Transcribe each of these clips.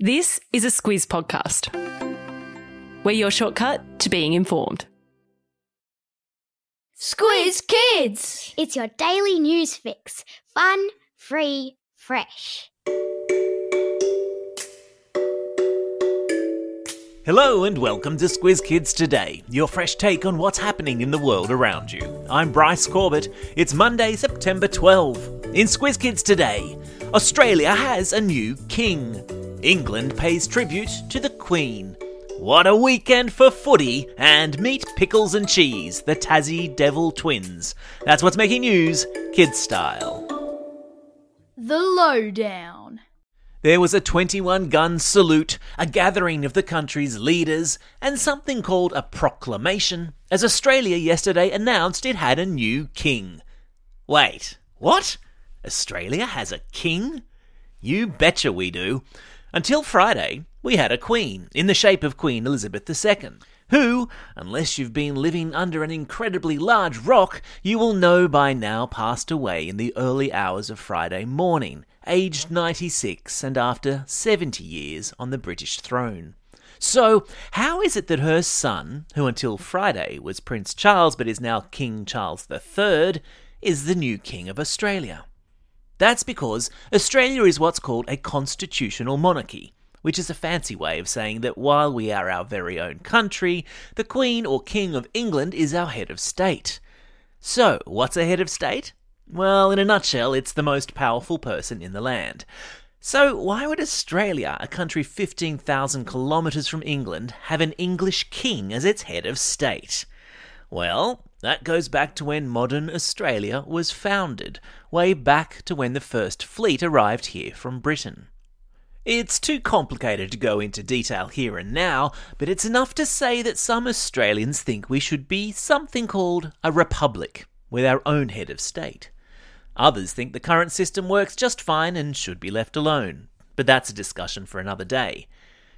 This is a Squiz podcast. We're your shortcut to being informed. Squiz Kids! It's your daily news fix. Fun, free, fresh. Hello and welcome to Squiz Kids Today, your fresh take on what's happening in the world around you. I'm Bryce Corbett. It's Monday, September 12. In Squiz Kids Today, Australia has a new king. England pays tribute to the Queen. What a weekend for footy and meat, pickles and cheese, the Tassie Devil twins. That's what's making news, kids style. The Lowdown. There was a 21 gun salute, a gathering of the country's leaders, and something called a proclamation, as Australia yesterday announced it had a new king. Wait, what? Australia has a king? You betcha we do. Until Friday, we had a queen, in the shape of Queen Elizabeth II, who, unless you've been living under an incredibly large rock, you will know by now passed away in the early hours of Friday morning, aged 96 and after 70 years on the British throne. So, how is it that her son, who until Friday was Prince Charles but is now King Charles III, is the new King of Australia? That's because Australia is what's called a constitutional monarchy, which is a fancy way of saying that while we are our very own country, the Queen or King of England is our head of state. So, what's a head of state? Well, in a nutshell, it's the most powerful person in the land. So, why would Australia, a country 15,000 kilometres from England, have an English king as its head of state? Well, that goes back to when modern Australia was founded, way back to when the first fleet arrived here from Britain. It's too complicated to go into detail here and now, but it's enough to say that some Australians think we should be something called a republic, with our own head of state. Others think the current system works just fine and should be left alone, but that's a discussion for another day.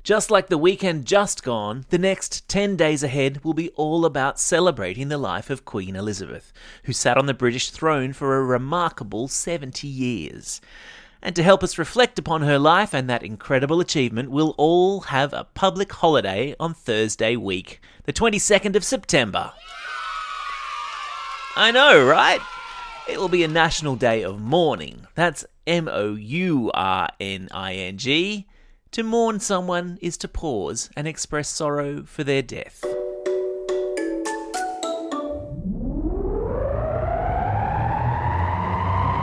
Just like the weekend just gone, the next 10 days ahead will be all about celebrating the life of Queen Elizabeth, who sat on the British throne for a remarkable 70 years. And to help us reflect upon her life and that incredible achievement, we'll all have a public holiday on Thursday week, the 22nd of September. I know, right? It will be a national day of mourning. That's M O U R N I N G. To mourn someone is to pause and express sorrow for their death.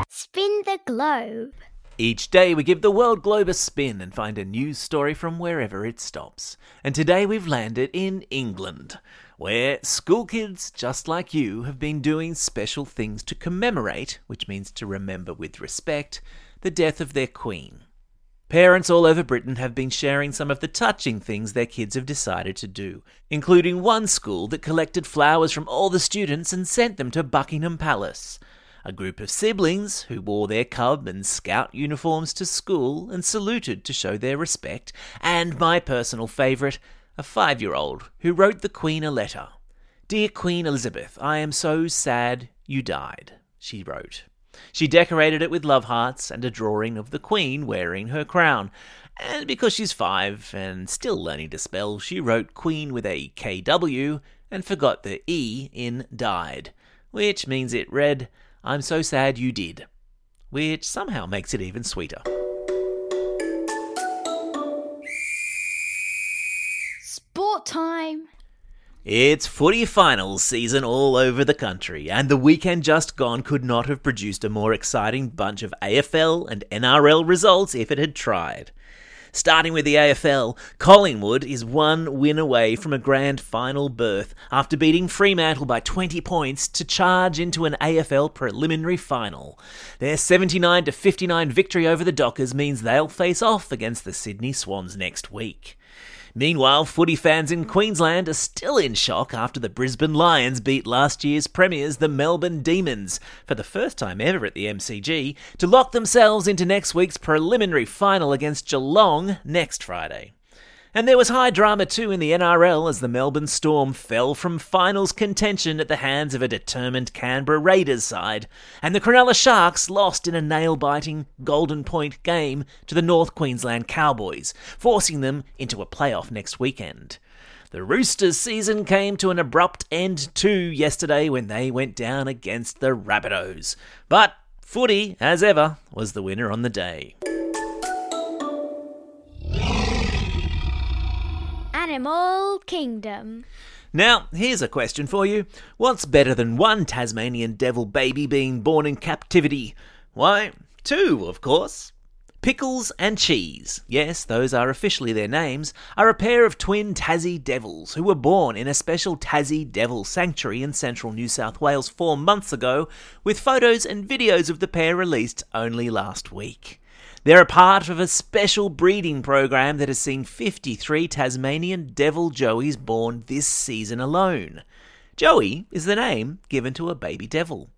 Spin the globe. Each day we give the world globe a spin and find a news story from wherever it stops. And today we've landed in England, where school kids just like you have been doing special things to commemorate, which means to remember with respect, the death of their queen. Parents all over Britain have been sharing some of the touching things their kids have decided to do, including one school that collected flowers from all the students and sent them to Buckingham Palace. A group of siblings who wore their cub and scout uniforms to school and saluted to show their respect, and my personal favourite, a five year old who wrote the Queen a letter. Dear Queen Elizabeth, I am so sad you died, she wrote. She decorated it with love hearts and a drawing of the Queen wearing her crown. And because she's five and still learning to spell, she wrote Queen with a KW and forgot the E in died, which means it read, I'm so sad you did, which somehow makes it even sweeter. Sport time. It's footy finals season all over the country, and the weekend just gone could not have produced a more exciting bunch of AFL and NRL results if it had tried. Starting with the AFL, Collingwood is one win away from a grand final berth after beating Fremantle by 20 points to charge into an AFL preliminary final. Their 79 to 59 victory over the Dockers means they'll face off against the Sydney Swans next week. Meanwhile, footy fans in Queensland are still in shock after the Brisbane Lions beat last year's premiers, the Melbourne Demons, for the first time ever at the MCG, to lock themselves into next week's preliminary final against Geelong next Friday. And there was high drama too in the NRL as the Melbourne Storm fell from finals contention at the hands of a determined Canberra Raiders side, and the Cronulla Sharks lost in a nail biting golden point game to the North Queensland Cowboys, forcing them into a playoff next weekend. The Roosters' season came to an abrupt end too yesterday when they went down against the Rabbitohs. But footy, as ever, was the winner on the day. Animal Kingdom. Now, here's a question for you. What's better than one Tasmanian devil baby being born in captivity? Why, two, of course. Pickles and Cheese, yes, those are officially their names, are a pair of twin Tassie devils who were born in a special Tassie Devil Sanctuary in central New South Wales four months ago, with photos and videos of the pair released only last week. They're a part of a special breeding program that has seen 53 Tasmanian Devil Joeys born this season alone. Joey is the name given to a baby devil.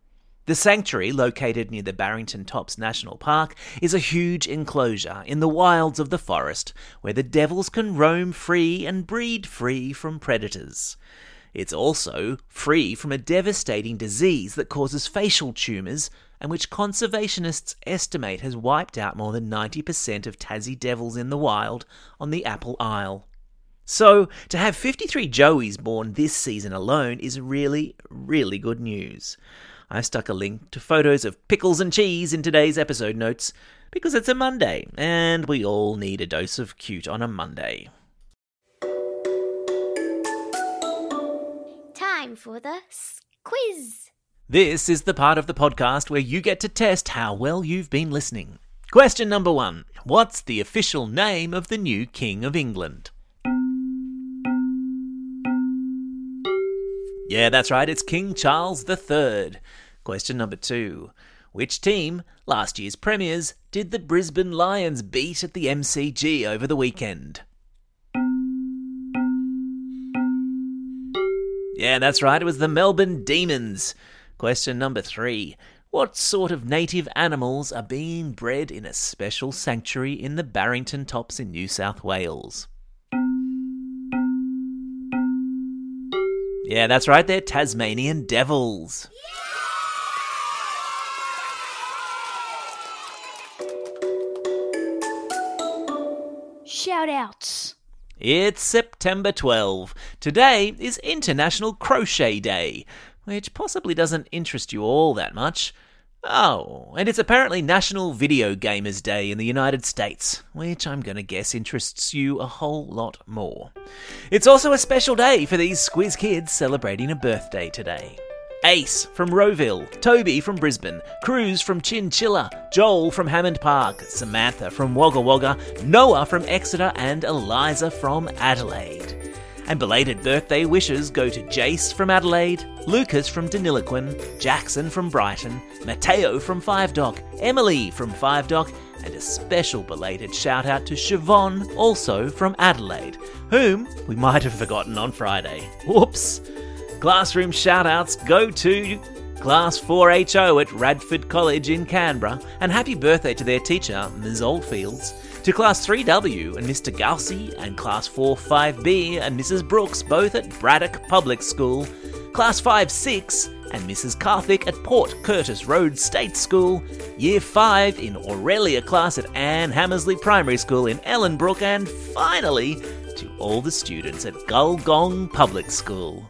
The sanctuary, located near the Barrington Tops National Park, is a huge enclosure in the wilds of the forest where the devils can roam free and breed free from predators. It's also free from a devastating disease that causes facial tumours and which conservationists estimate has wiped out more than 90% of Tassie devils in the wild on the Apple Isle. So, to have 53 Joeys born this season alone is really, really good news. I stuck a link to photos of pickles and cheese in today's episode notes because it's a Monday and we all need a dose of cute on a Monday. Time for the quiz. This is the part of the podcast where you get to test how well you've been listening. Question number one What's the official name of the new King of England? Yeah, that's right, it's King Charles III. Question number two Which team, last year's premiers, did the Brisbane Lions beat at the MCG over the weekend? Yeah, that's right, it was the Melbourne Demons. Question number three. What sort of native animals are being bred in a special sanctuary in the Barrington Tops in New South Wales? Yeah, that's right, they're Tasmanian devils. Shout outs. It's September 12. Today is International Crochet Day, which possibly doesn't interest you all that much. Oh, and it's apparently National Video Gamers Day in the United States, which I'm gonna guess interests you a whole lot more. It's also a special day for these Squiz kids celebrating a birthday today. Ace from Rowville, Toby from Brisbane, Cruz from Chinchilla, Joel from Hammond Park, Samantha from Wagga Wagga, Noah from Exeter, and Eliza from Adelaide. And belated birthday wishes go to Jace from Adelaide, Lucas from Deniliquin, Jackson from Brighton, Matteo from Five Dock, Emily from Five Dock, and a special belated shout out to Siobhan, also from Adelaide, whom we might have forgotten on Friday. Whoops! Classroom shout-outs go to Class 4HO at Radford College in Canberra, and happy birthday to their teacher, Ms. Oldfields. To Class 3W and Mr. Gaussy, and Class 4 5B and Mrs. Brooks, both at Braddock Public School. Class 5 6 and Mrs. Carthick at Port Curtis Road State School. Year 5 in Aurelia class at Anne Hamersley Primary School in Ellenbrook. And finally, to all the students at Gulgong Public School.